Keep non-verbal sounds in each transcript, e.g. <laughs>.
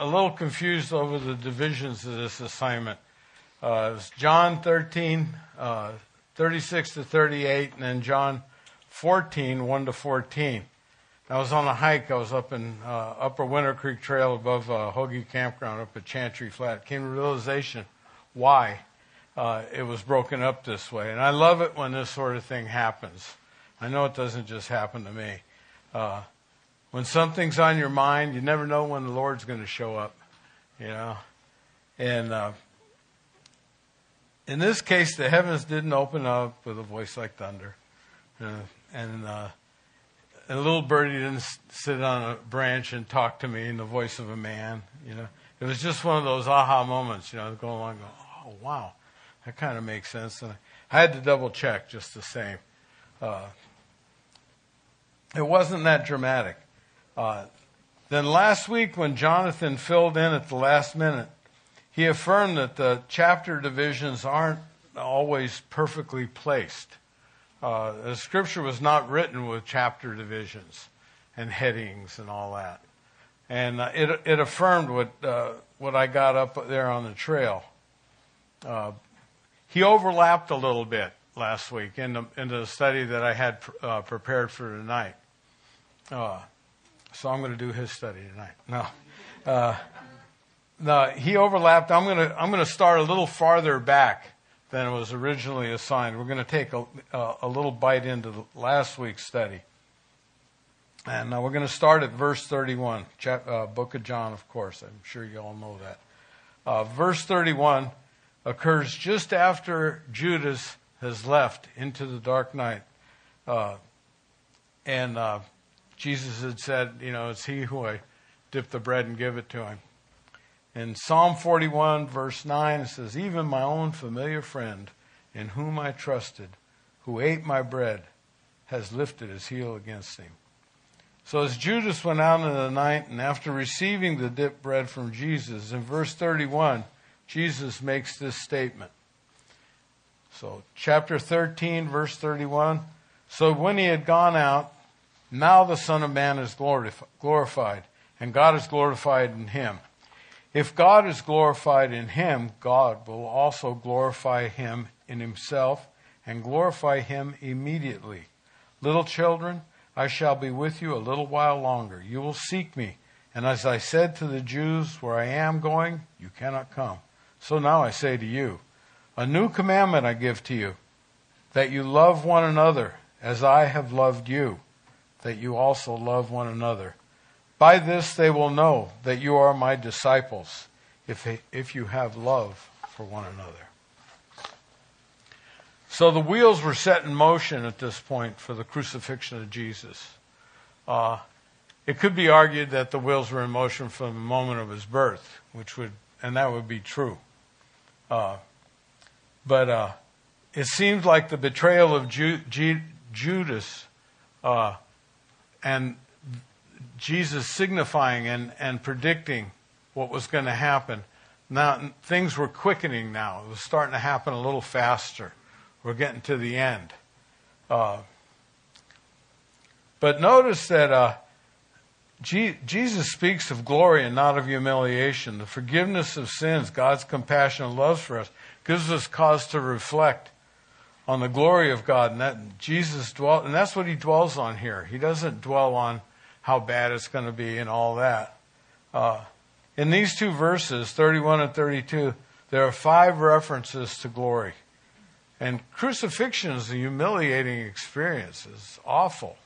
a little confused over the divisions of this assignment. Uh, it's John 13, uh, 36 to 38, and then John 14, 1 to 14. I was on a hike. I was up in uh, Upper Winter Creek Trail above uh, Hoagie Campground up at Chantry Flat. Came to realization why uh, it was broken up this way. And I love it when this sort of thing happens. I know it doesn't just happen to me. When something's on your mind, you never know when the Lord's going to show up, you know. And uh, in this case, the heavens didn't open up with a voice like thunder. Uh, and uh, a little birdie didn't sit on a branch and talk to me in the voice of a man. You know, it was just one of those aha moments. You know, going along, going, oh wow, that kind of makes sense. And I had to double check just the same. Uh, it wasn't that dramatic. Uh, then last week, when Jonathan filled in at the last minute, he affirmed that the chapter divisions aren't always perfectly placed. Uh, the scripture was not written with chapter divisions and headings and all that. And uh, it, it affirmed what, uh, what I got up there on the trail. Uh, he overlapped a little bit last week in the, the study that I had uh, prepared for tonight. Uh, so I'm going to do his study tonight. No. no, he overlapped. I'm going to, I'm going to start a little farther back than it was originally assigned. We're going to take a, a little bite into last week's study. And uh, we're going to start at verse 31, chap, uh, book of John, of course. I'm sure you all know that. Uh, verse 31 occurs just after Judas has left into the dark night. Uh, and uh, Jesus had said, You know, it's he who I dip the bread and give it to him. In Psalm 41, verse 9, it says, Even my own familiar friend, in whom I trusted, who ate my bread, has lifted his heel against him. So as Judas went out in the night, and after receiving the dipped bread from Jesus, in verse 31, Jesus makes this statement. So, chapter 13, verse 31. So when he had gone out, now the Son of Man is glorified, and God is glorified in him. If God is glorified in him, God will also glorify him in himself and glorify him immediately. Little children, I shall be with you a little while longer. You will seek me. And as I said to the Jews, where I am going, you cannot come. So now I say to you, a new commandment I give to you, that you love one another as I have loved you, that you also love one another. By this they will know that you are my disciples, if, if you have love for one another. So the wheels were set in motion at this point for the crucifixion of Jesus. Uh, it could be argued that the wheels were in motion from the moment of his birth, which would, and that would be true. Uh, but uh, it seems like the betrayal of Ju- G- Judas uh, and Jesus signifying and, and predicting what was going to happen. Now, things were quickening now. It was starting to happen a little faster. We're getting to the end. Uh, but notice that uh, G- Jesus speaks of glory and not of humiliation. The forgiveness of sins, God's compassion and love for us, gives us cause to reflect on the glory of God. And that Jesus dwell, and that's what he dwells on here. He doesn't dwell on how bad it's going to be and all that. Uh, in these two verses, 31 and 32, there are five references to glory. And crucifixion is a humiliating experience. It's awful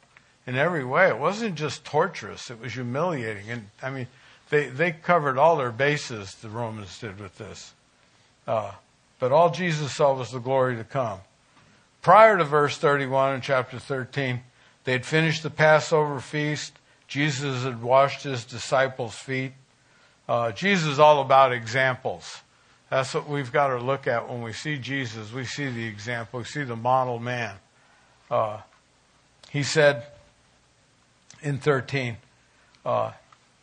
in every way. It wasn't just torturous, it was humiliating. And I mean, they, they covered all their bases, the Romans did with this. Uh, but all Jesus saw was the glory to come. Prior to verse 31 in chapter 13, they had finished the Passover feast. Jesus had washed his disciples' feet. Uh, Jesus is all about examples. That's what we've got to look at when we see Jesus. We see the example, we see the model man. Uh, he said in 13, uh,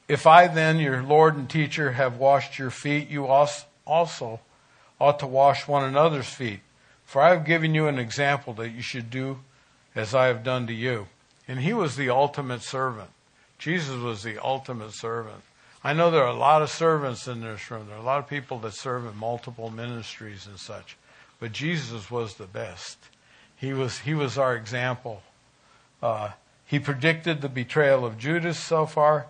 If I then, your Lord and teacher, have washed your feet, you also ought to wash one another's feet. For I have given you an example that you should do as I have done to you. And he was the ultimate servant. Jesus was the ultimate servant. I know there are a lot of servants in this room. There are a lot of people that serve in multiple ministries and such. But Jesus was the best. He was, he was our example. Uh, he predicted the betrayal of Judas so far.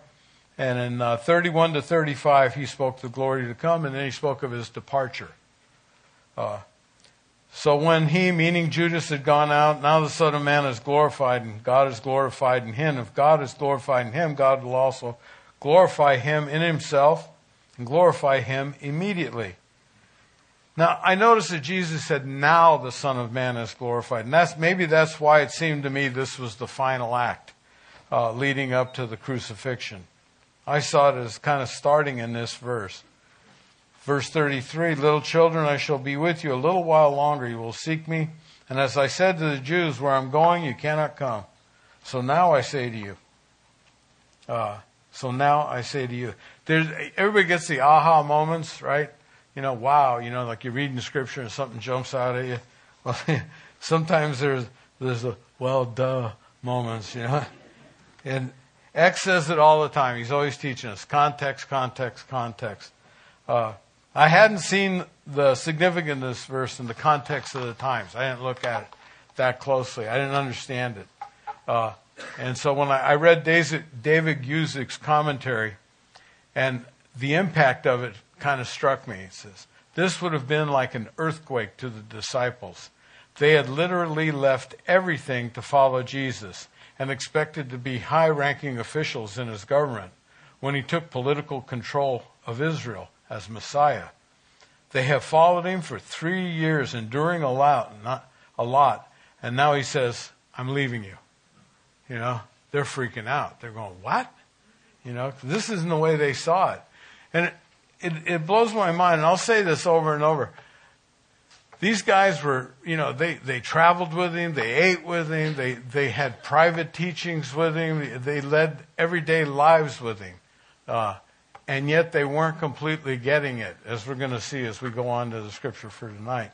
And in uh, 31 to 35, he spoke the glory to come, and then he spoke of his departure. Uh, so when he, meaning Judas, had gone out, now the Son of Man is glorified, and God is glorified in him. If God is glorified in him, God will also glorify him in himself and glorify him immediately. Now, I noticed that Jesus said, now the Son of Man is glorified. And that's, maybe that's why it seemed to me this was the final act uh, leading up to the crucifixion. I saw it as kind of starting in this verse. Verse 33 Little children, I shall be with you a little while longer. You will seek me. And as I said to the Jews, where I'm going, you cannot come. So now I say to you, uh, so now I say to you, there's, everybody gets the aha moments, right? You know, wow, you know, like you're reading scripture and something jumps out at you. <laughs> Well, sometimes there's, there's a, well, duh moments, you know. And X says it all the time. He's always teaching us context, context, context. Uh, I hadn't seen the significance of this verse in the context of the times. I didn't look at it that closely. I didn't understand it. Uh, and so when I, I read David, Guzik's commentary, and the impact of it kind of struck me. He says, This would have been like an earthquake to the disciples. They had literally left everything to follow Jesus and expected to be high ranking officials in his government when he took political control of Israel as Messiah. They have followed him for three years, enduring a lot, not a lot, and now he says, I'm leaving you. You know, they're freaking out. They're going, What? You know, this isn't the way they saw it. And it, it, it blows my mind, and I'll say this over and over. These guys were, you know, they, they traveled with him, they ate with him, they, they had private teachings with him, they led everyday lives with him. Uh, and yet they weren't completely getting it, as we're going to see as we go on to the scripture for tonight.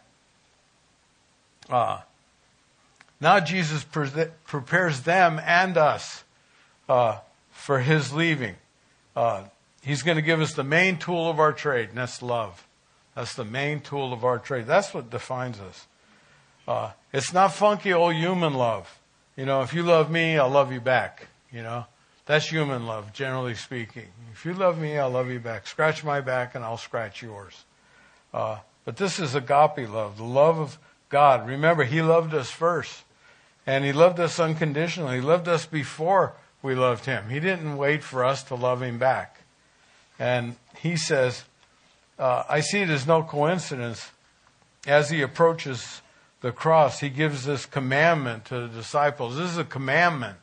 Uh, now Jesus pre- prepares them and us uh, for his leaving. Uh, he's going to give us the main tool of our trade, and that's love. That's the main tool of our trade. That's what defines us. Uh, it's not funky old human love. You know, if you love me, I'll love you back. You know, that's human love, generally speaking. If you love me, I'll love you back. Scratch my back, and I'll scratch yours. Uh, but this is agape love, the love of God. Remember, He loved us first. And He loved us unconditionally. He loved us before we loved Him. He didn't wait for us to love Him back. And He says, uh, I see it as no coincidence. As He approaches the cross, He gives this commandment to the disciples. This is a commandment.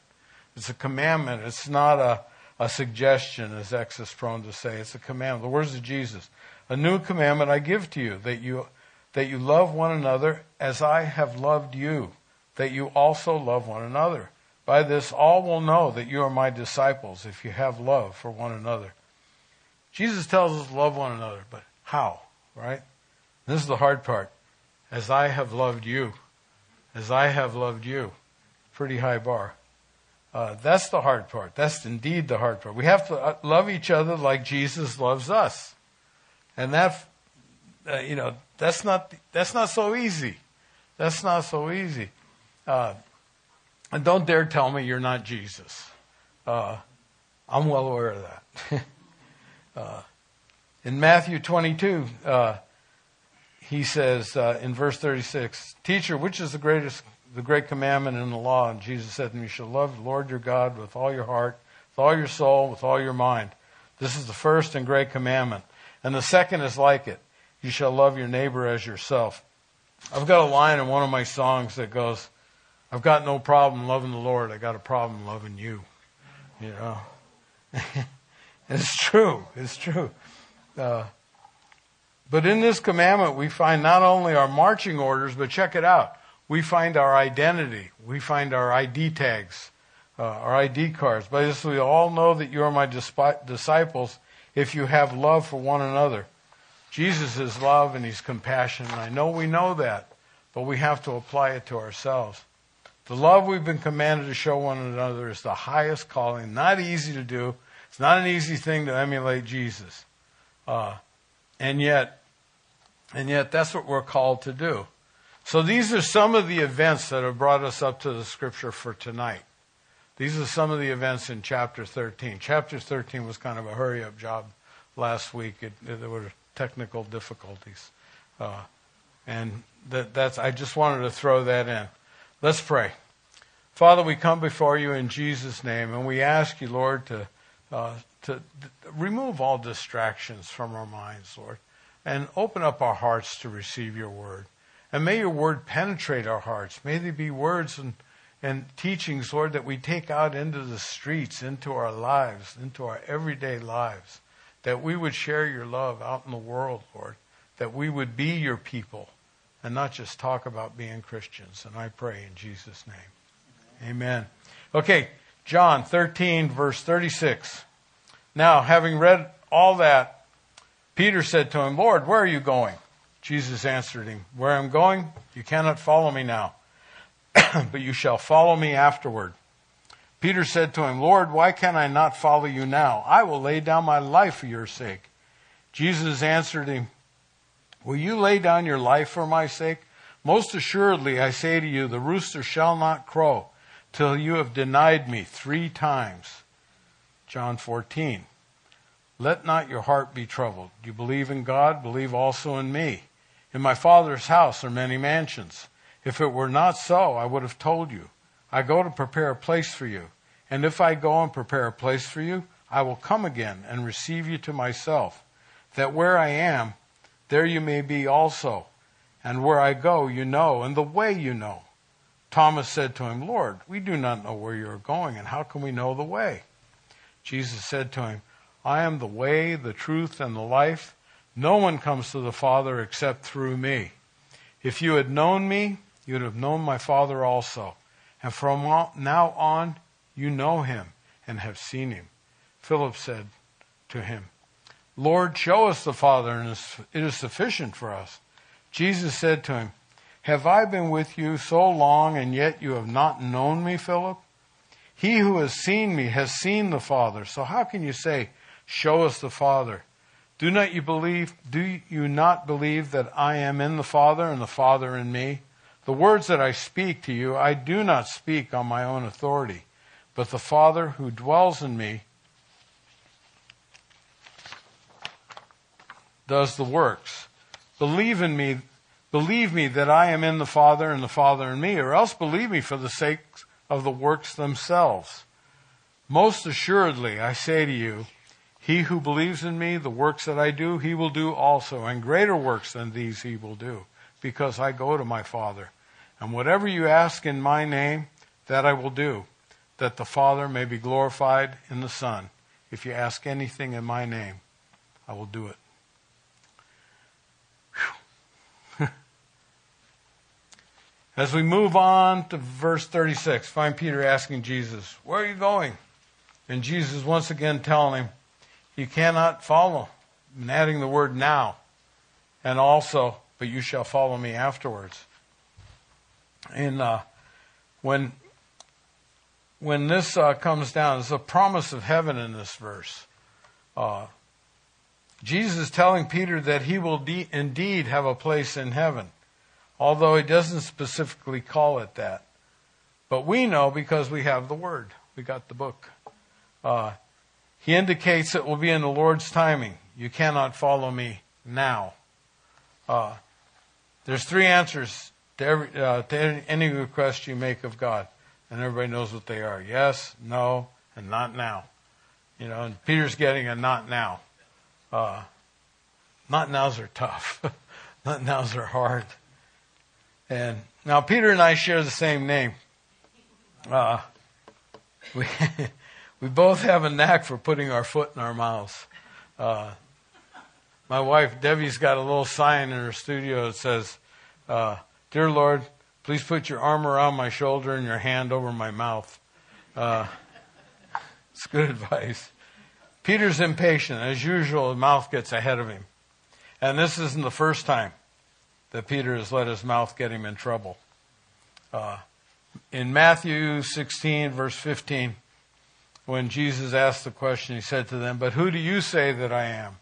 It's a commandment. It's not a, a suggestion, as X is prone to say. It's a commandment. The words of Jesus. A new commandment I give to you, that you, that you love one another as I have loved you that you also love one another. By this, all will know that you are my disciples if you have love for one another. Jesus tells us to love one another, but how? Right? This is the hard part. As I have loved you, as I have loved you. Pretty high bar. Uh, that's the hard part. That's indeed the hard part. We have to uh, love each other like Jesus loves us, and that, uh, you know, that's not that's not so easy. That's not so easy. Uh, and don't dare tell me you're not Jesus. Uh, I'm well aware of that. <laughs> uh, in Matthew 22, uh, he says in verse 36, Teacher, which is the greatest, the great commandment in the law? And Jesus said to me, You shall love the Lord your God with all your heart, with all your soul, with all your mind. This is the first and great commandment. And the second is like it. You shall love your neighbor as yourself. I've got a line in one of my songs that goes, I've got no problem loving the Lord. I got a problem loving you. You know, <laughs> it's true. It's true. Uh, but in this commandment, we find not only our marching orders, but check it out. We find our identity. We find our ID tags, uh, our ID cards. By this, we all know that you are my disciples if you have love for one another. Jesus is love and he's compassion. And I know we know that, but we have to apply it to ourselves. The love we've been commanded to show one another is the highest calling, not easy to do. It's not an easy thing to emulate Jesus. Uh, and yet, and yet that's what we're called to do. So these are some of the events that have brought us up to the scripture for tonight. These are some of the events in chapter 13. Chapter 13 was kind of a hurry up job last week. It, it, there were technical difficulties. Uh, and that, that's, I just wanted to throw that in. Let's pray. Father, we come before you in Jesus' name, and we ask you, Lord, to, uh, to, to remove all distractions from our minds, Lord, and open up our hearts to receive your word. And may your word penetrate our hearts. May they be words and, and teachings, Lord, that we take out into the streets, into our lives, into our everyday lives. That we would share your love out in the world, Lord. That we would be your people and not just talk about being Christians. And I pray in Jesus' name. Amen. Okay, John 13, verse 36. Now, having read all that, Peter said to him, Lord, where are you going? Jesus answered him, Where I'm going, you cannot follow me now, <clears throat> but you shall follow me afterward. Peter said to him, Lord, why can I not follow you now? I will lay down my life for your sake. Jesus answered him, Will you lay down your life for my sake? Most assuredly, I say to you, the rooster shall not crow till you have denied me three times. John 14. Let not your heart be troubled. You believe in God, believe also in me. In my Father's house are many mansions. If it were not so, I would have told you. I go to prepare a place for you. And if I go and prepare a place for you, I will come again and receive you to myself, that where I am, there you may be also. And where I go, you know, and the way you know. Thomas said to him, Lord, we do not know where you are going, and how can we know the way? Jesus said to him, I am the way, the truth, and the life. No one comes to the Father except through me. If you had known me, you would have known my Father also. And from now on, you know him and have seen him. Philip said to him, Lord, show us the Father, and it is sufficient for us. Jesus said to him, Have I been with you so long, and yet you have not known me, Philip? He who has seen me has seen the Father. So how can you say, Show us the Father? Do not you believe, do you not believe that I am in the Father and the Father in me? The words that I speak to you, I do not speak on my own authority, but the Father who dwells in me does the works. Believe in me, believe me that I am in the Father and the Father in me, or else believe me for the sake of the works themselves. Most assuredly, I say to you, he who believes in me, the works that I do, he will do also, and greater works than these he will do, because I go to my Father. And whatever you ask in my name, that I will do, that the Father may be glorified in the Son. If you ask anything in my name, I will do it. <laughs> As we move on to verse 36, find Peter asking Jesus, Where are you going? And Jesus once again telling him, you cannot follow. And adding the word now. And also, but you shall follow me afterwards. And uh, when when this uh, comes down, there's a promise of heaven in this verse. Uh, Jesus is telling Peter that he will de- indeed have a place in heaven, although he doesn't specifically call it that. But we know because we have the Word. We got the book. Uh, he indicates it will be in the Lord's timing. You cannot follow me now. Uh, there's three answers to, every, uh, to any request you make of God, and everybody knows what they are: yes, no, and not now. You know, and Peter's getting a not now. Uh, not nows are tough. <laughs> not nows are hard. And now Peter and I share the same name. Uh, <laughs> we we both have a knack for putting our foot in our mouth. Uh, my wife Debbie's got a little sign in her studio that says, uh, "Dear Lord, please put your arm around my shoulder and your hand over my mouth." Uh, it's good advice. Peter's impatient. As usual, his mouth gets ahead of him. And this isn't the first time that Peter has let his mouth get him in trouble. Uh, in Matthew 16, verse 15, when Jesus asked the question, he said to them, But who do you say that I am?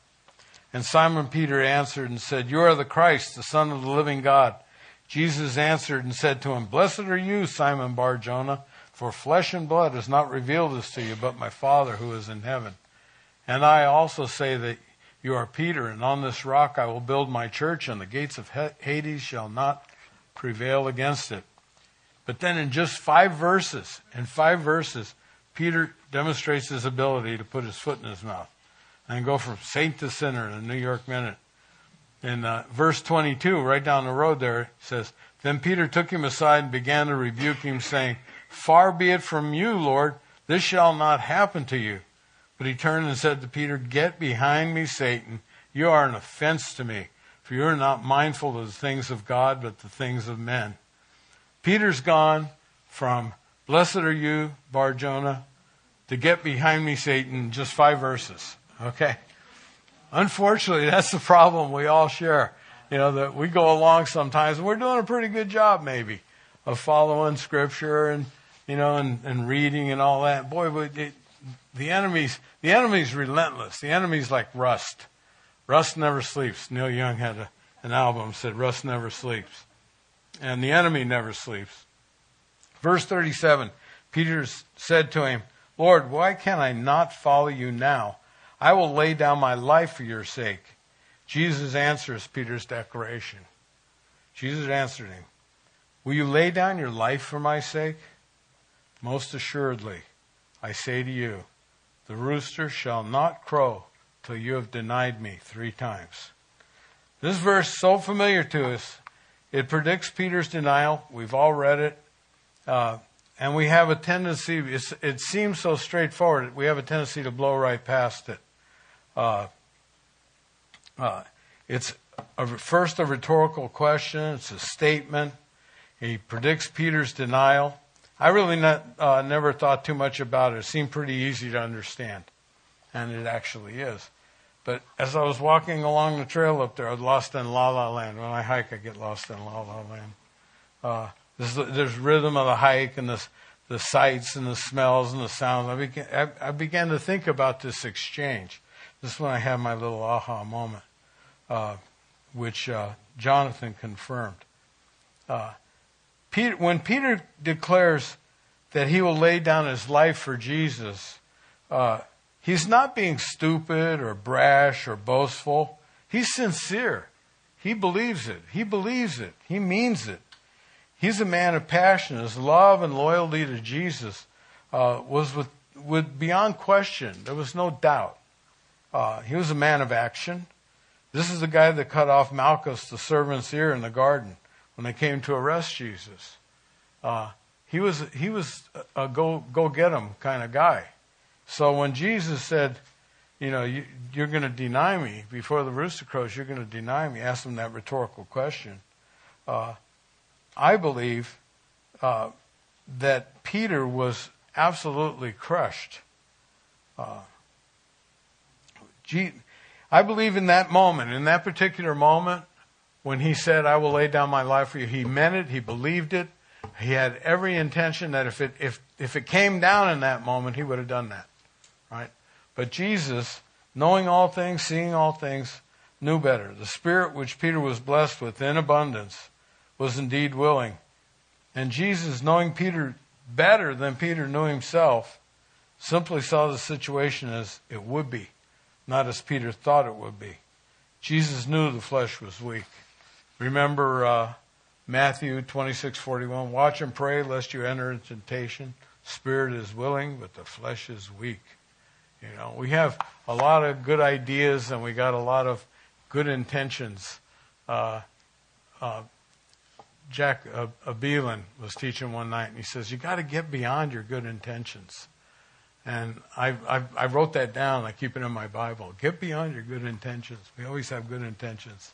And Simon Peter answered and said, You are the Christ, the Son of the living God. Jesus answered and said to him, Blessed are you, Simon Bar Jonah, for flesh and blood has not revealed this to you, but my Father who is in heaven. And I also say that you are Peter, and on this rock I will build my church, and the gates of Hades shall not prevail against it. But then in just five verses, in five verses, Peter demonstrates his ability to put his foot in his mouth and go from saint to sinner in a New York minute. In uh, verse 22, right down the road there, says, Then Peter took him aside and began to rebuke him, saying, Far be it from you, Lord, this shall not happen to you. But he turned and said to Peter, Get behind me, Satan. You are an offense to me, for you are not mindful of the things of God, but the things of men. Peter's gone from, Blessed are you, Bar Jonah, to get behind me, Satan, just five verses. Okay? Unfortunately, that's the problem we all share. You know, that we go along sometimes and we're doing a pretty good job maybe of following scripture and, you know, and, and reading and all that. Boy, but it, the enemy's, the enemy's relentless. The enemy's like rust. Rust never sleeps. Neil Young had a, an album said rust never sleeps. And the enemy never sleeps. Verse 37, Peter said to him, Lord, why can I not follow you now? I will lay down my life for your sake. Jesus answers Peter's declaration. Jesus answered him, Will you lay down your life for my sake? Most assuredly, I say to you, the rooster shall not crow till you have denied me three times. This verse so familiar to us. It predicts Peter's denial. We've all read it. Uh, and we have a tendency, it seems so straightforward, we have a tendency to blow right past it. Uh, uh, it's a, first a rhetorical question. It's a statement. He predicts Peter's denial. I really not, uh, never thought too much about it. It seemed pretty easy to understand, and it actually is. But as I was walking along the trail up there, I was lost in La La Land. When I hike, I get lost in La La Land. There's, there's rhythm of the hike and the, the sights and the smells and the sounds. I began, I, I began to think about this exchange. This is when I had my little aha moment, uh, which uh, Jonathan confirmed. Uh, Peter, when Peter declares that he will lay down his life for Jesus, uh, he's not being stupid or brash or boastful. He's sincere. He believes it. He believes it. He means it. He's a man of passion. His love and loyalty to Jesus uh, was with, with beyond question. There was no doubt. Uh, he was a man of action. This is the guy that cut off Malchus, the servant's ear in the garden, when they came to arrest Jesus. Uh, he was he was a go go get him kind of guy. So when Jesus said, you know, you, are going to deny me before the rooster crows, you're going to deny me. Ask him that rhetorical question. Uh, I believe uh, that Peter was absolutely crushed. Uh, I believe in that moment, in that particular moment, when he said, I will lay down my life for you, he meant it, he believed it, he had every intention that if it, if, if it came down in that moment, he would have done that. Right? But Jesus, knowing all things, seeing all things, knew better. The Spirit which Peter was blessed with in abundance was indeed willing. And Jesus, knowing Peter better than Peter knew himself, simply saw the situation as it would be not as Peter thought it would be. Jesus knew the flesh was weak. Remember uh, Matthew 26:41, watch and pray lest you enter into temptation. Spirit is willing, but the flesh is weak. You know, we have a lot of good ideas and we got a lot of good intentions. Uh, uh, Jack uh, Abelin was teaching one night, and he says, "You got to get beyond your good intentions." And I, I, I wrote that down. I keep it in my Bible. Get beyond your good intentions. We always have good intentions.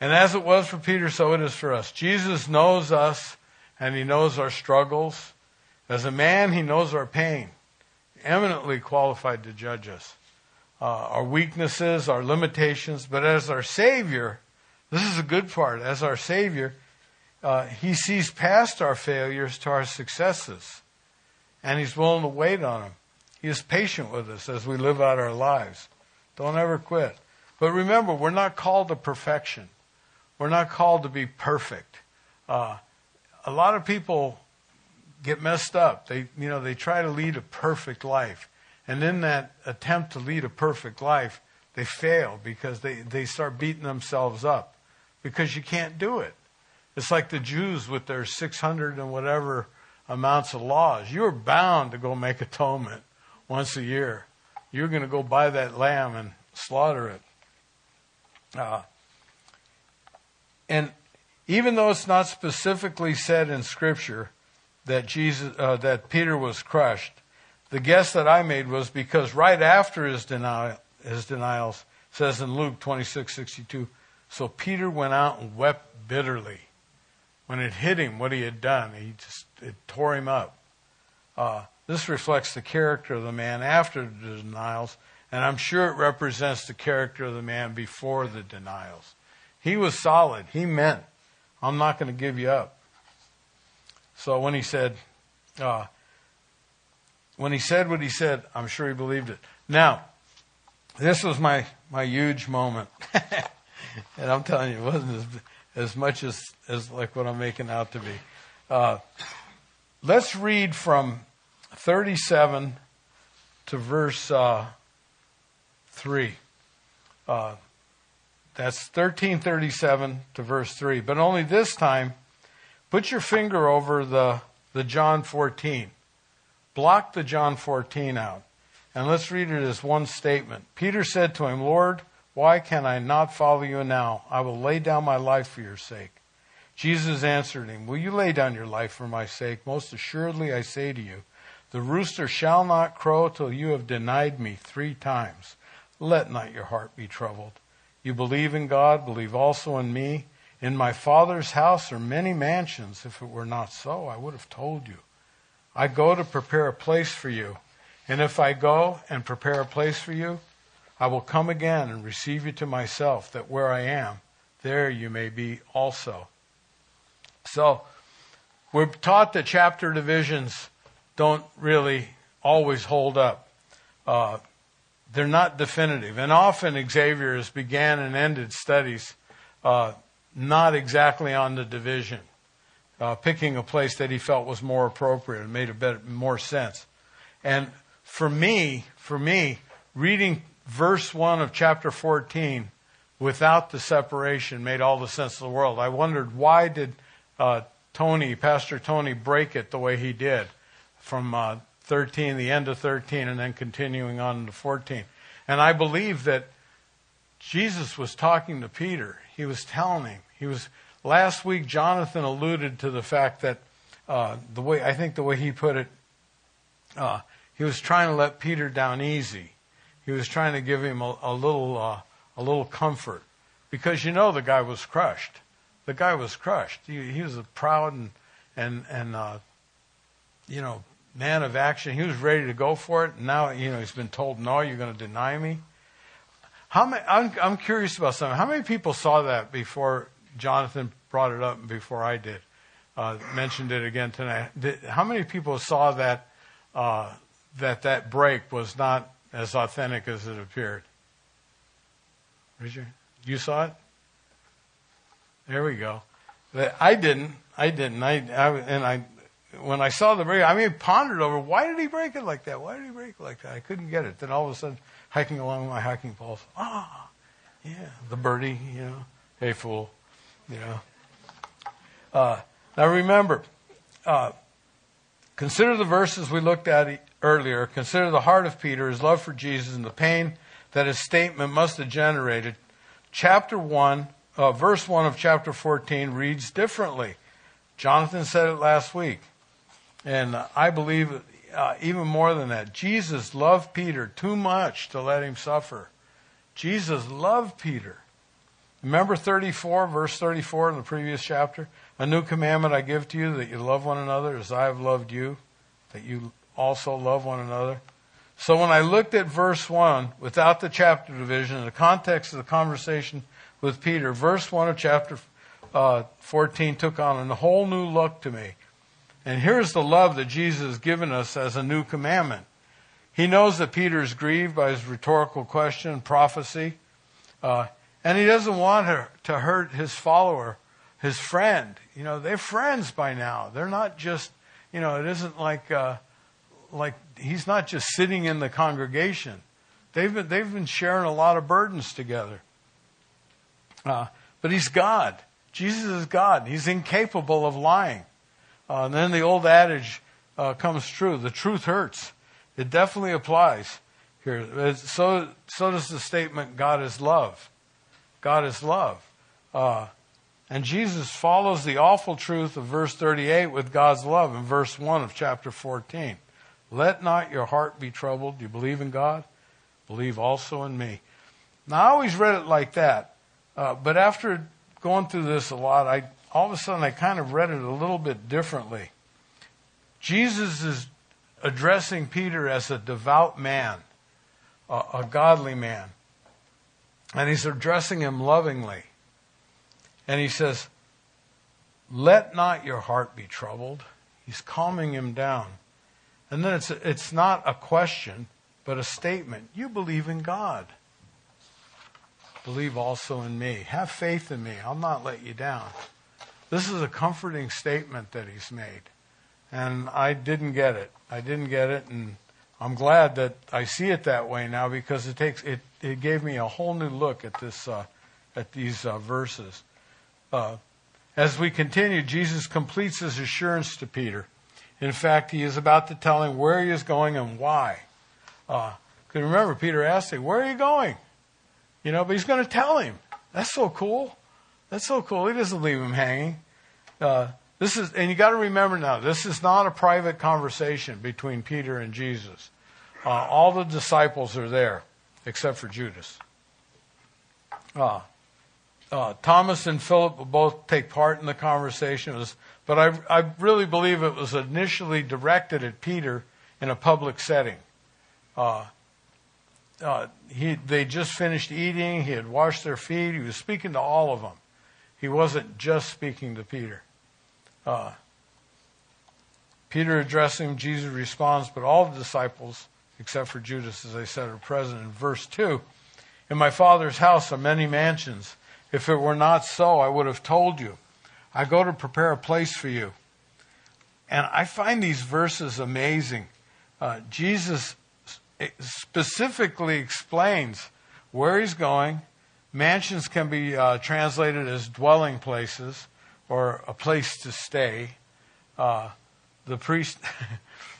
And as it was for Peter, so it is for us. Jesus knows us and he knows our struggles. As a man, he knows our pain, eminently qualified to judge us, uh, our weaknesses, our limitations. But as our Savior, this is a good part. As our Savior, uh, he sees past our failures to our successes and He's willing to wait on them. He is patient with us as we live out our lives. Don't ever quit. But remember, we're not called to perfection. We're not called to be perfect. Uh, a lot of people get messed up. They, you know, they try to lead a perfect life. And in that attempt to lead a perfect life, they fail because they, they start beating themselves up because you can't do it. It's like the Jews with their 600 and whatever amounts of laws. You're bound to go make atonement once a year. You're going to go buy that lamb and slaughter it. Uh, and even though it's not specifically said in Scripture that Jesus, uh, that Peter was crushed, the guess that I made was because right after his denial, his denials says in Luke twenty six sixty two, so Peter went out and wept bitterly. When it hit him, what he had done, he just it tore him up. Uh, this reflects the character of the man after the denials, and I'm sure it represents the character of the man before the denials. He was solid. He meant, I'm not going to give you up. So when he said, uh, when he said what he said, I'm sure he believed it. Now, this was my, my huge moment. <laughs> and I'm telling you, it wasn't as, as much as, as like what I'm making out to be. Uh, let's read from 37 to verse uh, 3. Uh, that's 1337 to verse 3. But only this time, put your finger over the, the John 14. Block the John 14 out. And let's read it as one statement. Peter said to him, Lord, why can I not follow you now? I will lay down my life for your sake. Jesus answered him, Will you lay down your life for my sake? Most assuredly I say to you, the rooster shall not crow till you have denied me three times. Let not your heart be troubled. You believe in God, believe also in me. In my Father's house are many mansions. If it were not so, I would have told you. I go to prepare a place for you. And if I go and prepare a place for you, I will come again and receive you to myself, that where I am, there you may be also. So, we're taught that chapter divisions don't really always hold up. Uh, they're not definitive. And often Xavier's began and ended studies uh, not exactly on the division, uh, picking a place that he felt was more appropriate and made a better, more sense. And for me, for me, reading verse 1 of chapter 14 without the separation made all the sense of the world. I wondered why did uh, Tony, Pastor Tony, break it the way he did from uh, 13, the end of 13, and then continuing on to 14. And I believe that Jesus was talking to Peter. He was telling him. He was last week. Jonathan alluded to the fact that uh, the way I think the way he put it, uh, he was trying to let Peter down easy. He was trying to give him a, a little uh, a little comfort because you know the guy was crushed. The guy was crushed. He, he was a proud and and and uh, you know man of action. He was ready to go for it. Now, you know, he's been told, no, you're going to deny me. How many, I'm, I'm curious about something. How many people saw that before Jonathan brought it up before I did? Uh, mentioned it again tonight. Did, how many people saw that, uh, that that break was not as authentic as it appeared? Richard, you saw it? There we go. I didn't. I didn't. I, I and I when I saw the break, I mean, pondered over why did he break it like that? Why did he break it like that? I couldn't get it. Then all of a sudden, hiking along my hiking poles, ah, yeah, the birdie, you know, hey fool, you know. Uh, now remember, uh, consider the verses we looked at earlier. Consider the heart of Peter, his love for Jesus, and the pain that his statement must have generated. Chapter one, uh, verse one of chapter fourteen reads differently. Jonathan said it last week. And I believe uh, even more than that, Jesus loved Peter too much to let him suffer. Jesus loved Peter. Remember 34, verse 34 in the previous chapter? A new commandment I give to you that you love one another as I have loved you, that you also love one another. So when I looked at verse 1 without the chapter division in the context of the conversation with Peter, verse 1 of chapter uh, 14 took on a whole new look to me. And here's the love that Jesus has given us as a new commandment. He knows that Peter is grieved by his rhetorical question, and prophecy, uh, and he doesn't want her to hurt his follower, his friend. You know, they're friends by now. They're not just, you know, it isn't like, uh, like he's not just sitting in the congregation. They've been, they've been sharing a lot of burdens together. Uh, but he's God. Jesus is God. He's incapable of lying. Uh, and then the old adage uh, comes true the truth hurts. It definitely applies here. So, so does the statement God is love. God is love. Uh, and Jesus follows the awful truth of verse 38 with God's love in verse 1 of chapter 14. Let not your heart be troubled. Do you believe in God? Believe also in me. Now, I always read it like that. Uh, but after going through this a lot, I all of a sudden I kind of read it a little bit differently. Jesus is addressing Peter as a devout man, a, a godly man. And he's addressing him lovingly. And he says, Let not your heart be troubled. He's calming him down. And then it's, it's not a question, but a statement. You believe in God. Believe also in me. Have faith in me. I'll not let you down. This is a comforting statement that he's made. And I didn't get it. I didn't get it, and I'm glad that I see it that way now because it takes it. It gave me a whole new look at this, uh, at these uh, verses. Uh, as we continue, Jesus completes his assurance to Peter. In fact, he is about to tell him where he is going and why. Because uh, remember, Peter asked him, "Where are you going?" You know, but he's going to tell him. That's so cool. That's so cool. He doesn't leave him hanging. Uh, this is, and you got to remember now, this is not a private conversation between Peter and Jesus. Uh, all the disciples are there, except for Judas. Uh, uh, Thomas and Philip will both take part in the conversation, was, but I, I really believe it was initially directed at Peter in a public setting. Uh, uh, he, they just finished eating. He had washed their feet. He was speaking to all of them. He wasn't just speaking to Peter. Uh, Peter addressing Jesus responds, but all the disciples, except for Judas, as I said, are present. In verse 2, in my Father's house are many mansions. If it were not so, I would have told you. I go to prepare a place for you. And I find these verses amazing. Uh, Jesus specifically explains where he's going. Mansions can be uh, translated as dwelling places or a place to stay. Uh, the priest,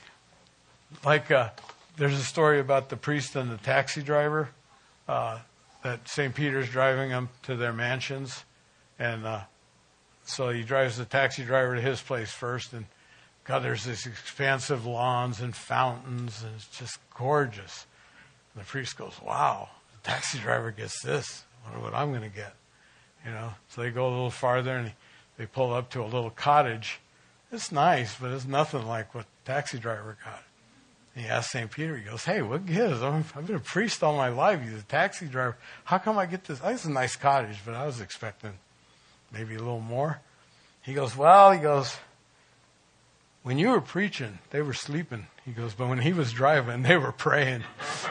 <laughs> like uh, there's a story about the priest and the taxi driver uh, that St. Peter's driving them to their mansions, and uh, so he drives the taxi driver to his place first, and God, there's these expansive lawns and fountains, and it's just gorgeous. And the priest goes, "Wow, the taxi driver gets this. I wonder what I'm going to get." You know, so they go a little farther, and they pull up to a little cottage. It's nice, but it's nothing like what the taxi driver got. He asked St. Peter, he goes, Hey, what gives? I've been a priest all my life. He's a taxi driver. How come I get this? Oh, it's a nice cottage, but I was expecting maybe a little more. He goes, Well, he goes, when you were preaching, they were sleeping. He goes, but when he was driving, they were praying.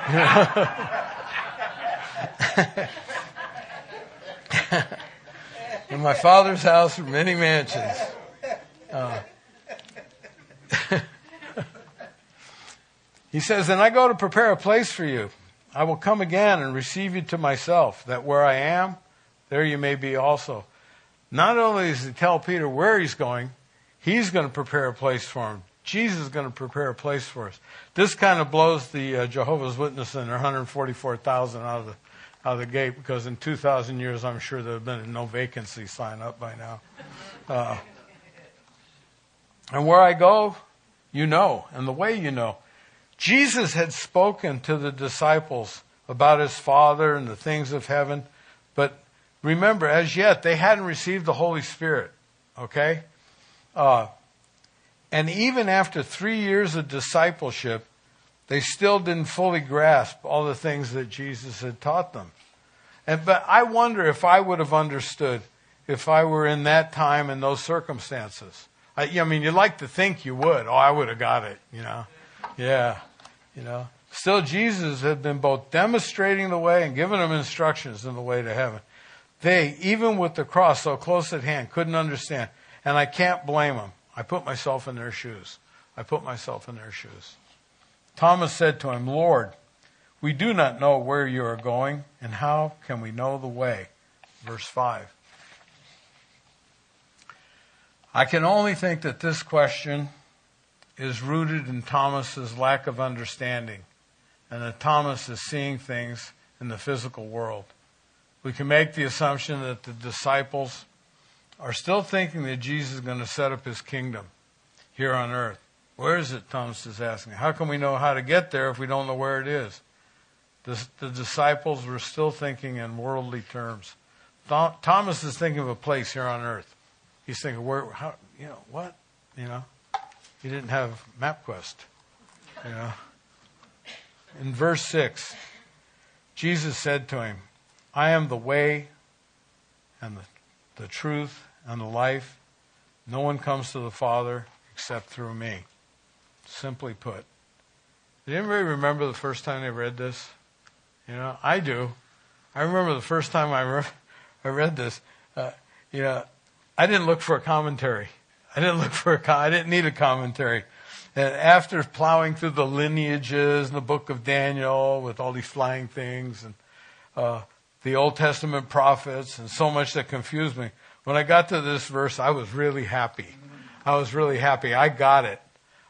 <laughs> In my father's house many mansions. Uh, he says, And I go to prepare a place for you. I will come again and receive you to myself, that where I am, there you may be also. Not only does he tell Peter where he's going, he's going to prepare a place for him. Jesus is going to prepare a place for us. This kind of blows the uh, Jehovah's Witness and their 144,000 out of the out of the gate because in 2,000 years, I'm sure there have been no vacancy sign up by now. Uh, and where I go, you know, and the way you know. Jesus had spoken to the disciples about his Father and the things of heaven, but remember, as yet, they hadn't received the Holy Spirit, okay? Uh, and even after three years of discipleship, they still didn't fully grasp all the things that Jesus had taught them. And, but I wonder if I would have understood if I were in that time and those circumstances. I, I mean, you'd like to think you would. Oh, I would have got it, you know. Yeah, you know. Still, Jesus had been both demonstrating the way and giving them instructions in the way to heaven. They, even with the cross so close at hand, couldn't understand. And I can't blame them. I put myself in their shoes. I put myself in their shoes. Thomas said to him, Lord, we do not know where you are going, and how can we know the way? Verse 5. I can only think that this question is rooted in Thomas's lack of understanding, and that Thomas is seeing things in the physical world. We can make the assumption that the disciples are still thinking that Jesus is going to set up his kingdom here on earth. Where is it? Thomas is asking. How can we know how to get there if we don't know where it is? The, the disciples were still thinking in worldly terms. Thomas is thinking of a place here on earth. He's thinking, where, how, you know, what? You know, didn't have MapQuest. You know. In verse 6, Jesus said to him, I am the way and the, the truth and the life. No one comes to the Father except through me. Simply put. Did anybody remember the first time they read this? You know, I do. I remember the first time I, re- <laughs> I read this. Uh, you know, I didn't look for a commentary. I didn't look for a. I didn't need a commentary. And after plowing through the lineages and the book of Daniel with all these flying things and uh, the Old Testament prophets and so much that confused me, when I got to this verse, I was really happy. I was really happy. I got it.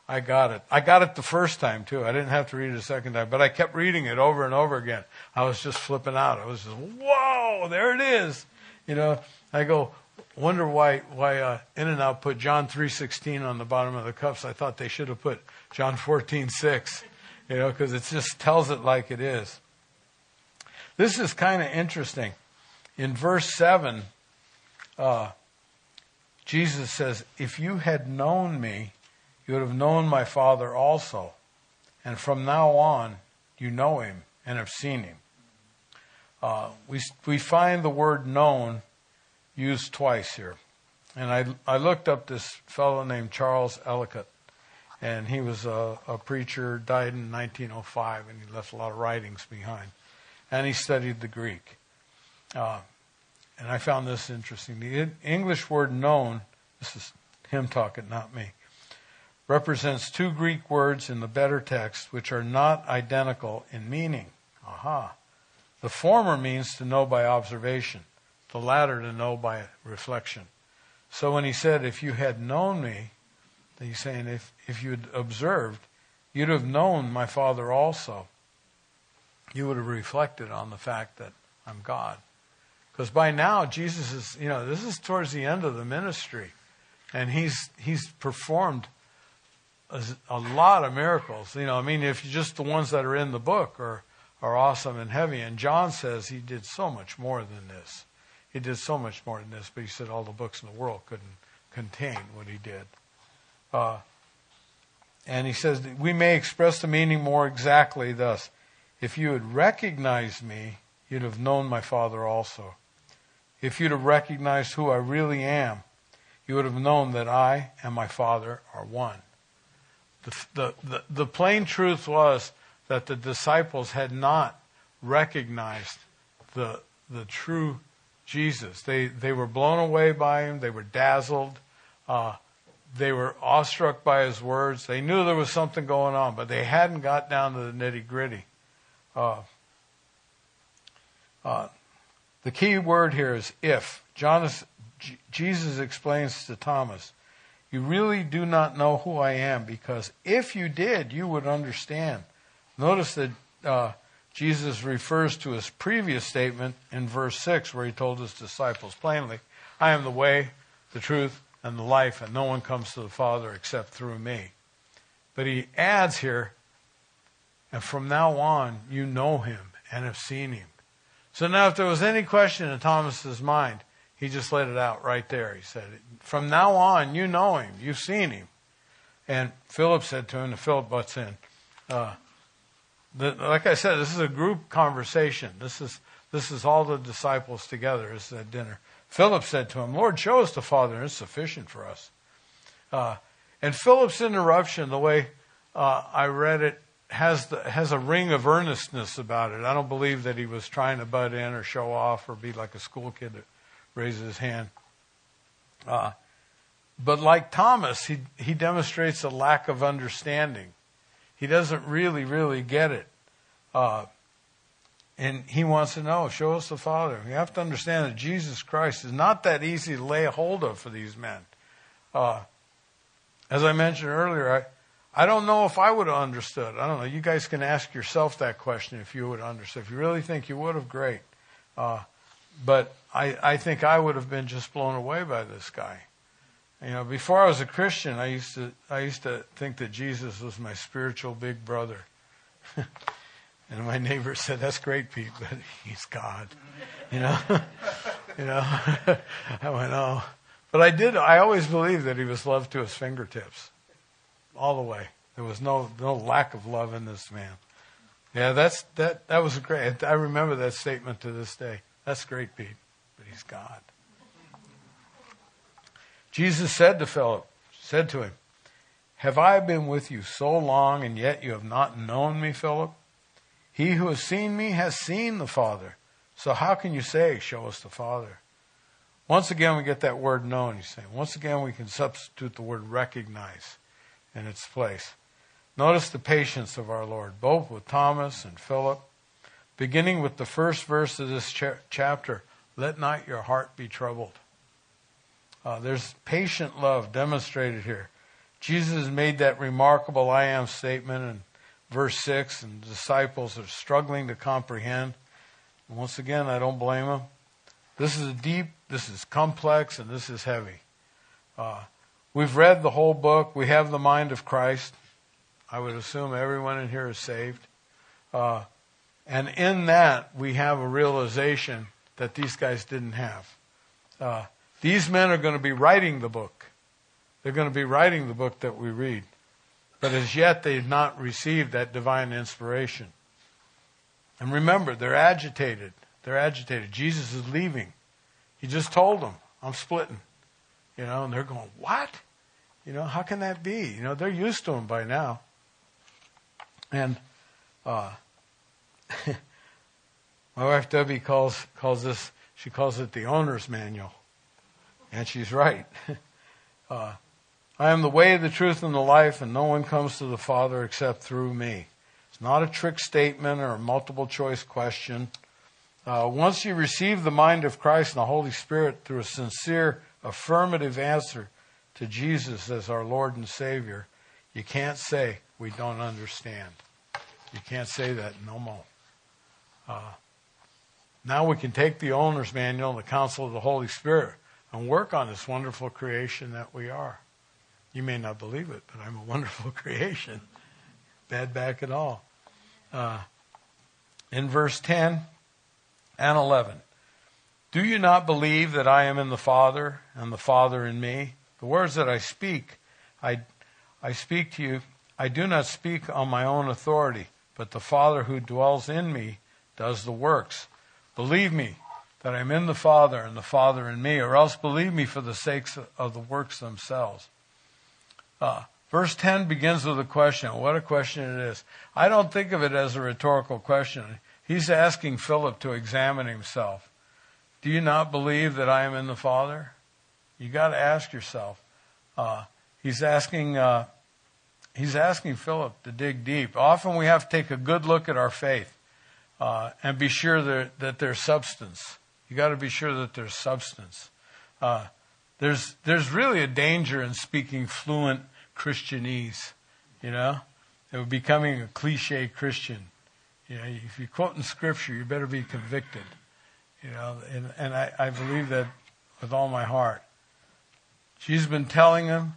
I got it. I got it the first time too. I didn't have to read it a second time, but I kept reading it over and over again. I was just flipping out. I was just, whoa, there it is. You know, I go, wonder why why uh, In-N-Out put John three sixteen on the bottom of the cups. I thought they should have put John fourteen six. You know, because it just tells it like it is. This is kind of interesting. In verse seven, uh, Jesus says, "If you had known me." you would have known my Father also. And from now on, you know him and have seen him. Uh, we, we find the word known used twice here. And I, I looked up this fellow named Charles Ellicott, and he was a, a preacher, died in 1905, and he left a lot of writings behind. And he studied the Greek. Uh, and I found this interesting. The English word known, this is him talking, not me, represents two Greek words in the better text which are not identical in meaning. Aha. The former means to know by observation, the latter to know by reflection. So when he said, If you had known me, he's saying, If, if you had observed, you'd have known my Father also. You would have reflected on the fact that I'm God. Because by now, Jesus is, you know, this is towards the end of the ministry. And he's, he's performed a, a lot of miracles. You know, I mean, if just the ones that are in the book are are awesome and heavy. And John says he did so much more than this. He did so much more than this, but he said all the books in the world couldn't contain what he did. Uh, and he says we may express the meaning more exactly thus: If you had recognized me, you'd have known my Father also. If you'd have recognized who I really am, you would have known that I and my Father are one. The, the, the, plain truth was that the disciples had not recognized the, the true Jesus. They, they were blown away by him, they were dazzled, uh, they were awestruck by his words. They knew there was something going on, but they hadn't got down to the nitty gritty. Uh, uh, the key word here is if. John Jesus explains to Thomas, you really do not know who I am because if you did, you would understand. Notice that uh, Jesus refers to his previous statement in verse 6 where he told his disciples plainly, I am the way, the truth, and the life, and no one comes to the Father except through me. But he adds here, and from now on, you know him and have seen him. So now, if there was any question in Thomas's mind, he just let it out right there. He said, From now on, you know him. You've seen him. And Philip said to him, and Philip butts in, uh, the, like I said, this is a group conversation. This is, this is all the disciples together. It's at dinner. Philip said to him, Lord, show us the Father, and it's sufficient for us. Uh, and Philip's interruption, the way uh, I read it, has the, has a ring of earnestness about it. I don't believe that he was trying to butt in or show off or be like a school kid that raises his hand. Uh, but like Thomas, he he demonstrates a lack of understanding. He doesn't really, really get it. Uh, and he wants to know, show us the Father. You have to understand that Jesus Christ is not that easy to lay hold of for these men. Uh, as I mentioned earlier, I, I don't know if I would have understood. I don't know. You guys can ask yourself that question if you would have understood. If you really think you would have, great. Uh, but I, I think I would have been just blown away by this guy. You know, before I was a Christian, I used to I used to think that Jesus was my spiritual big brother. <laughs> and my neighbor said, "That's great, Pete, but he's God." <laughs> You know, <laughs> you know. I went, "Oh," but I did. I always believed that he was loved to his fingertips, all the way. There was no no lack of love in this man. Yeah, that's that. That was great. I remember that statement to this day. That's great, Pete, but he's God. Jesus said to Philip, said to him, Have I been with you so long, and yet you have not known me, Philip? He who has seen me has seen the Father. So how can you say, Show us the Father? Once again, we get that word known, he's saying. Once again, we can substitute the word recognize in its place. Notice the patience of our Lord, both with Thomas and Philip. Beginning with the first verse of this cha- chapter, let not your heart be troubled. Uh, there's patient love demonstrated here. Jesus made that remarkable I am statement in verse 6, and disciples are struggling to comprehend. Once again, I don't blame them. This is deep, this is complex, and this is heavy. Uh, we've read the whole book. We have the mind of Christ. I would assume everyone in here is saved. Uh, and in that, we have a realization that these guys didn't have. Uh, these men are going to be writing the book. They're going to be writing the book that we read. But as yet, they've not received that divine inspiration. And remember, they're agitated. They're agitated. Jesus is leaving. He just told them, I'm splitting. You know, and they're going, What? You know, how can that be? You know, they're used to him by now. And uh, <laughs> my wife Debbie calls calls this she calls it the owner's manual. And she's right. <laughs> Uh, I am the way, the truth, and the life, and no one comes to the Father except through me. It's not a trick statement or a multiple choice question. Uh, once you receive the mind of Christ and the Holy Spirit through a sincere, affirmative answer to Jesus as our Lord and Savior, you can't say, We don't understand. You can't say that no more. Uh, now we can take the owner's manual and the counsel of the Holy Spirit and work on this wonderful creation that we are. You may not believe it, but I'm a wonderful <laughs> creation. Bad back at all. Uh, in verse 10 and 11, do you not believe that I am in the Father and the Father in me? The words that I speak, I, I speak to you, I do not speak on my own authority, but the Father who dwells in me does the works. Believe me that I'm in the Father and the Father in me, or else believe me for the sakes of the works themselves. Uh, verse 10 begins with a question. What a question it is. I don't think of it as a rhetorical question. He's asking Philip to examine himself. Do you not believe that I am in the Father? You got to ask yourself. Uh, he's asking. Uh, he's asking Philip to dig deep. Often we have to take a good look at our faith uh, and be sure that, that there's substance. You got to be sure that there's substance. Uh, there's there's really a danger in speaking fluent Christianese. You know, of becoming a cliche Christian. You know, if you're quoting scripture, you better be convicted. You know, and, and I, I believe that with all my heart. She's been telling him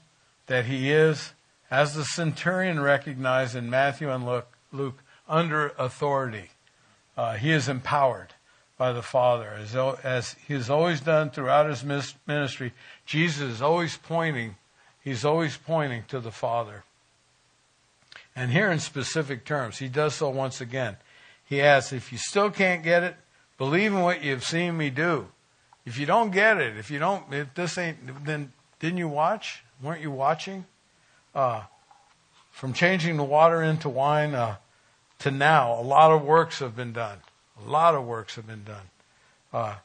that he is, as the centurion recognized in Matthew and Luke, Luke under authority. Uh, he is empowered by the Father. As, as he has always done throughout his ministry, Jesus is always pointing, he's always pointing to the Father. And here in specific terms, he does so once again. He asks, if you still can't get it, believe in what you've seen me do. If you don't get it, if you don't, if this ain't, then didn't you watch? Weren't you watching? Uh, from changing the water into wine uh, to now, a lot of works have been done. A lot of works have been done. Uh,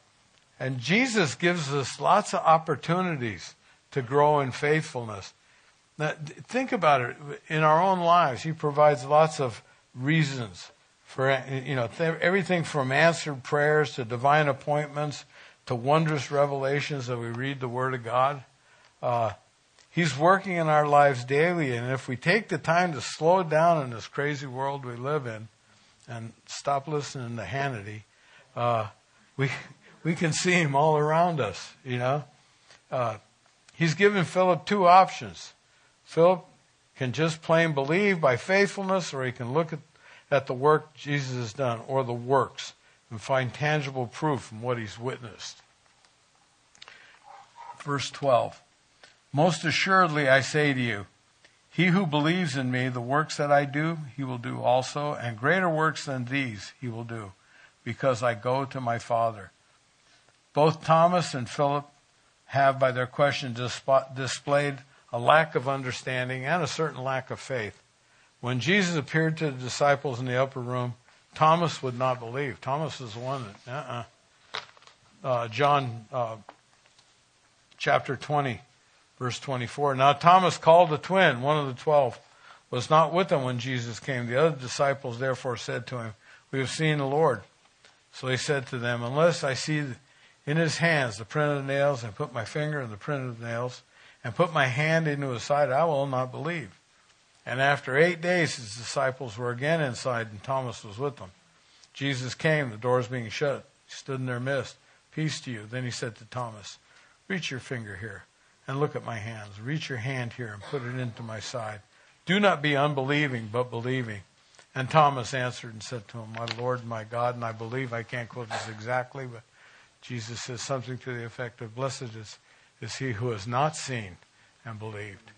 and Jesus gives us lots of opportunities to grow in faithfulness. Now, think about it. In our own lives, He provides lots of reasons for, you know, everything from answered prayers to divine appointments to wondrous revelations that we read the Word of God. Uh, he's working in our lives daily, and if we take the time to slow down in this crazy world we live in and stop listening to Hannity, uh, we we can see him all around us. You know, uh, he's given Philip two options. Philip can just plain believe by faithfulness, or he can look at, at the work Jesus has done, or the works, and find tangible proof from what he's witnessed. Verse 12 Most assuredly I say to you, he who believes in me, the works that I do, he will do also, and greater works than these he will do, because I go to my Father. Both Thomas and Philip have, by their question, displayed a lack of understanding and a certain lack of faith. When Jesus appeared to the disciples in the upper room, Thomas would not believe. Thomas is the one that, uh-uh. Uh, John uh, chapter 20, verse 24. Now Thomas called the twin, one of the twelve, was not with them when Jesus came. The other disciples therefore said to him, We have seen the Lord. So he said to them, Unless I see in his hands the print of the nails, and put my finger in the print of the nails, and put my hand into his side, I will not believe. And after eight days, his disciples were again inside, and Thomas was with them. Jesus came, the doors being shut. He stood in their midst. Peace to you. Then he said to Thomas, Reach your finger here and look at my hands. Reach your hand here and put it into my side. Do not be unbelieving, but believing. And Thomas answered and said to him, My Lord, my God, and I believe, I can't quote this exactly, but Jesus says something to the effect of, Blessed is, is he who has not seen and believed.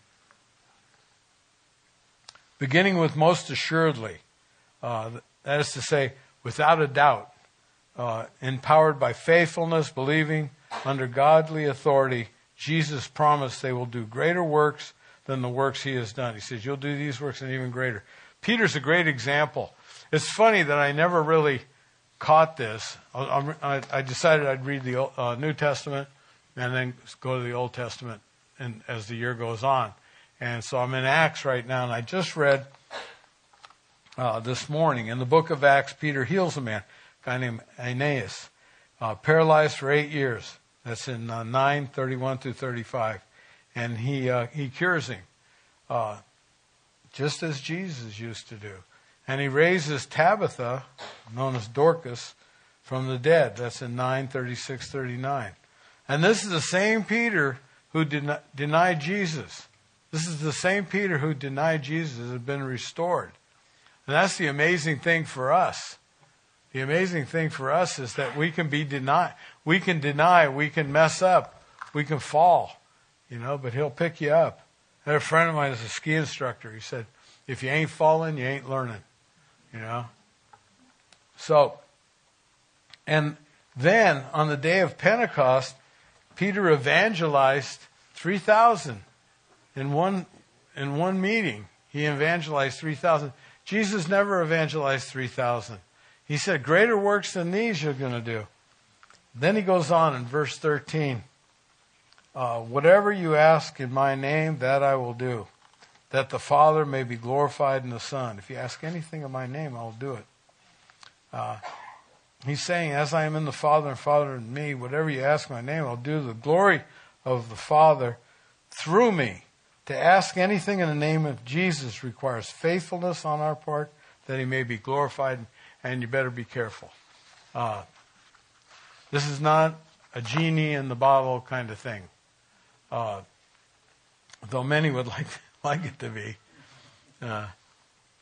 Beginning with most assuredly, uh, that is to say, without a doubt, uh, empowered by faithfulness, believing under godly authority, Jesus promised they will do greater works than the works he has done. He says, You'll do these works and even greater. Peter's a great example. It's funny that I never really caught this, I, decided I'd read the uh, New Testament and then go to the Old Testament as the year goes on. And so I'm in Acts right now, and I just read uh, this morning in the book of Acts, Peter heals a man, a guy named Aeneas, uh, paralyzed for eight years. That's in uh, 9, 31 through 35. And he, uh, he cures him, uh, just as Jesus used to do. And he raises Tabitha, known as Dorcas, from the dead. That's in 936 39. And this is the same Peter who den- denied Jesus. This is the same Peter who denied Jesus had been restored. And that's the amazing thing for us. The amazing thing for us is that we can be denied. We can deny, we can mess up, we can fall, you know, but he'll pick you up. I had a friend of mine is a ski instructor. He said, if you ain't falling, you ain't learning. You know? So, and then on the day of Pentecost, Peter evangelized 3,000 in one, in one meeting. He evangelized 3,000. Jesus never evangelized 3,000. He said, Greater works than these you're going to do. Then he goes on in verse 13 uh, Whatever you ask in my name, that I will do that the Father may be glorified in the Son. If you ask anything in my name, I'll do it. Uh, he's saying, as I am in the Father and Father in me, whatever you ask in my name, I'll do the glory of the Father through me. To ask anything in the name of Jesus requires faithfulness on our part that he may be glorified, and you better be careful. Uh, this is not a genie in the bottle kind of thing. Uh, though many would <laughs> like like it to be. Uh,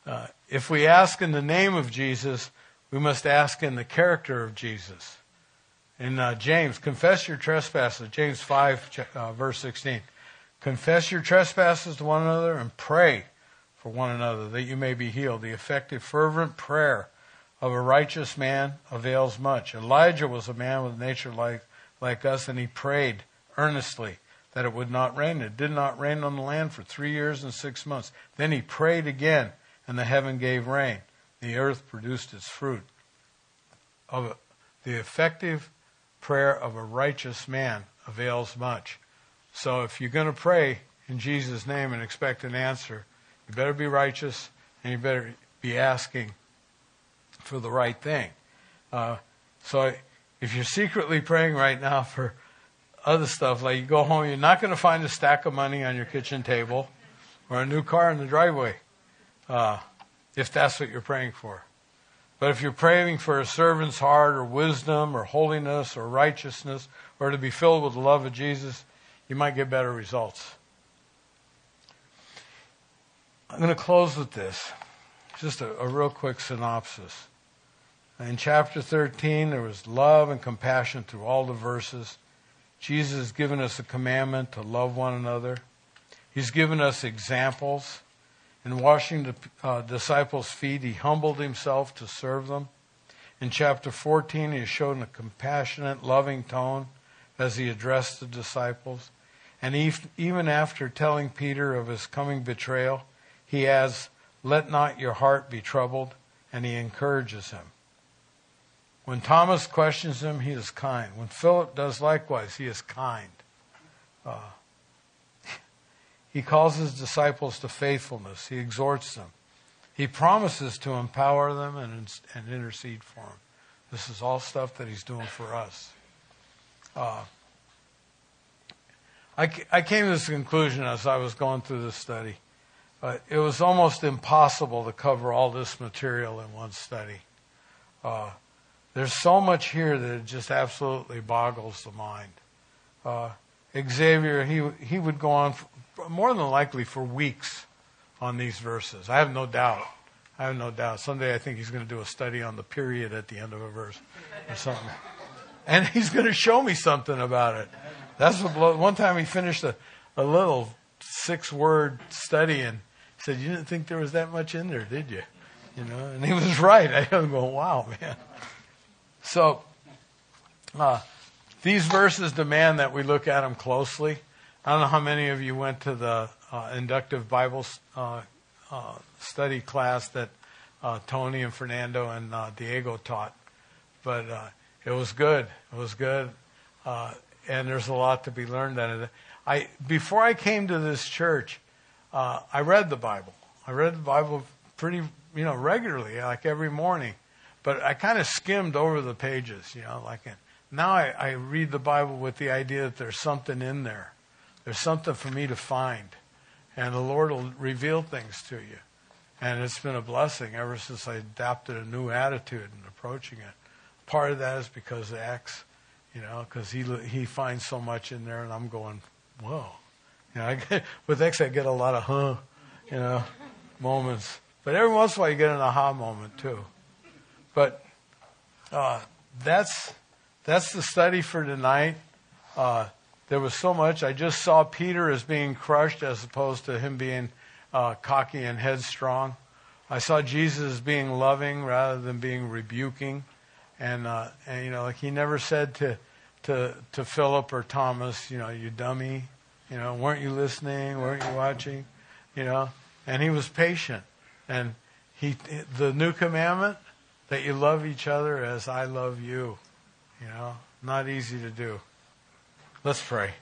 uh, if we ask in the name of Jesus, we must ask in the character of Jesus. In uh, James, confess your trespasses, James 5, uh, verse 16. Confess your trespasses to one another and pray for one another that you may be healed. The effective, fervent prayer of a righteous man avails much. Elijah was a man with nature like, like us, and he prayed earnestly that it would not rain. It did not rain on the land for three years and six months. Then he prayed again, and the heaven gave rain. The earth produced its fruit. Of the effective prayer of a righteous man avails much. So if you're going to pray in Jesus' name and expect an answer, you better be righteous and you better be asking for the right thing. Uh, so if you're secretly praying right now for other stuff, like you go home, you're not going to find a stack of money on your kitchen table or a new car in the driveway, uh, if that's what you're praying for. But if you're praying for a servant's heart or wisdom or holiness or righteousness or to be filled with the love of Jesus, you might get better results. I'm going to close with this. Just a, a real quick synopsis. In chapter 13, there was love and compassion through all the verses. Jesus has given us a commandment to love one another. He's given us examples. In washing the uh, disciples' feet, he humbled himself to serve them. In chapter 14, he has shown a compassionate, loving tone as he addressed the disciples. And even after telling Peter of his coming betrayal, he adds, Let not your heart be troubled, and he encourages him. When Thomas questions him, he is kind. When Philip does likewise, he is kind. Uh, <laughs> he calls his disciples to faithfulness. He exhorts them. He promises to empower them and, and intercede for them. This is all stuff that he's doing for us. Uh, I, I came to this conclusion as I was going through this study. Uh, it was almost impossible to cover all this material in one study. Uh, there's so much here that it just absolutely boggles the mind. Uh, Xavier, he he would go on for, more than likely for weeks on these verses. I have no doubt. I have no doubt. Someday I think he's going to do a study on the period at the end of a verse or something, and <laughs> he's going to show me something about it. That's what. One time he finished a, a little six-word study and said, "You didn't think there was that much in there, did you?" You know, and he was <laughs> right. I was going, "Wow, man." So, uh, these verses demand that we look at them closely. I don't know how many of you went to the uh, inductive Bible uh, uh study class that uh, Tony and Fernando and uh, Diego taught, but it was good. It was good, and there's a lot to be learned of it. I before I came to this church, I read the Bible. I read the Bible pretty, you know, regularly, like every morning. But I kind of skimmed over the pages, you know, like now I, I read the Bible with the idea that there's something in there. There's something for me to find. And the Lord will reveal things to you. And it's been a blessing ever since I adopted a new attitude in approaching it. Part of that is because of X, you know, because he he finds so much in there, and I'm going, whoa. You know, I get, <laughs> with X I get a lot of huh, you know, moments. But every once in a while you get an aha moment too. But uh, that's that's the study for tonight. Uh, there was so much. I just saw Peter as being crushed as opposed to him being uh, cocky and headstrong. I saw Jesus as being loving rather than being rebuking. And, uh, and you know, like he never said to, to, to Philip or Thomas, you know, you dummy, you know, weren't you listening? Weren't you watching? You know, and he was patient. And he, the new commandment, that you love each other as I love you. You know, not easy to do. Let's pray.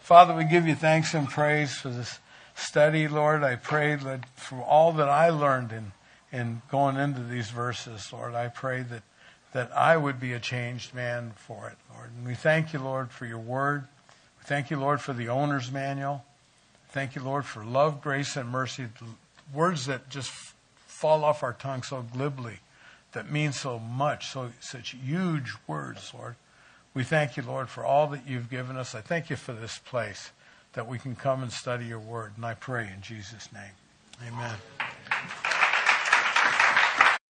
Father, we give you thanks and praise for this study, Lord. I pray that for all that I learned in, in going into these verses, Lord, I pray that, that I would be a changed man for it, Lord. And we thank you, Lord, for your word. We thank you, Lord, for the owner's manual. Thank you, Lord, for love, grace, and mercy. Words that just fall off our tongue so glibly that mean so much, so such huge words, Lord. We thank you, Lord, for all that you've given us. I thank you for this place that we can come and study your word. And I pray in Jesus' name. Amen.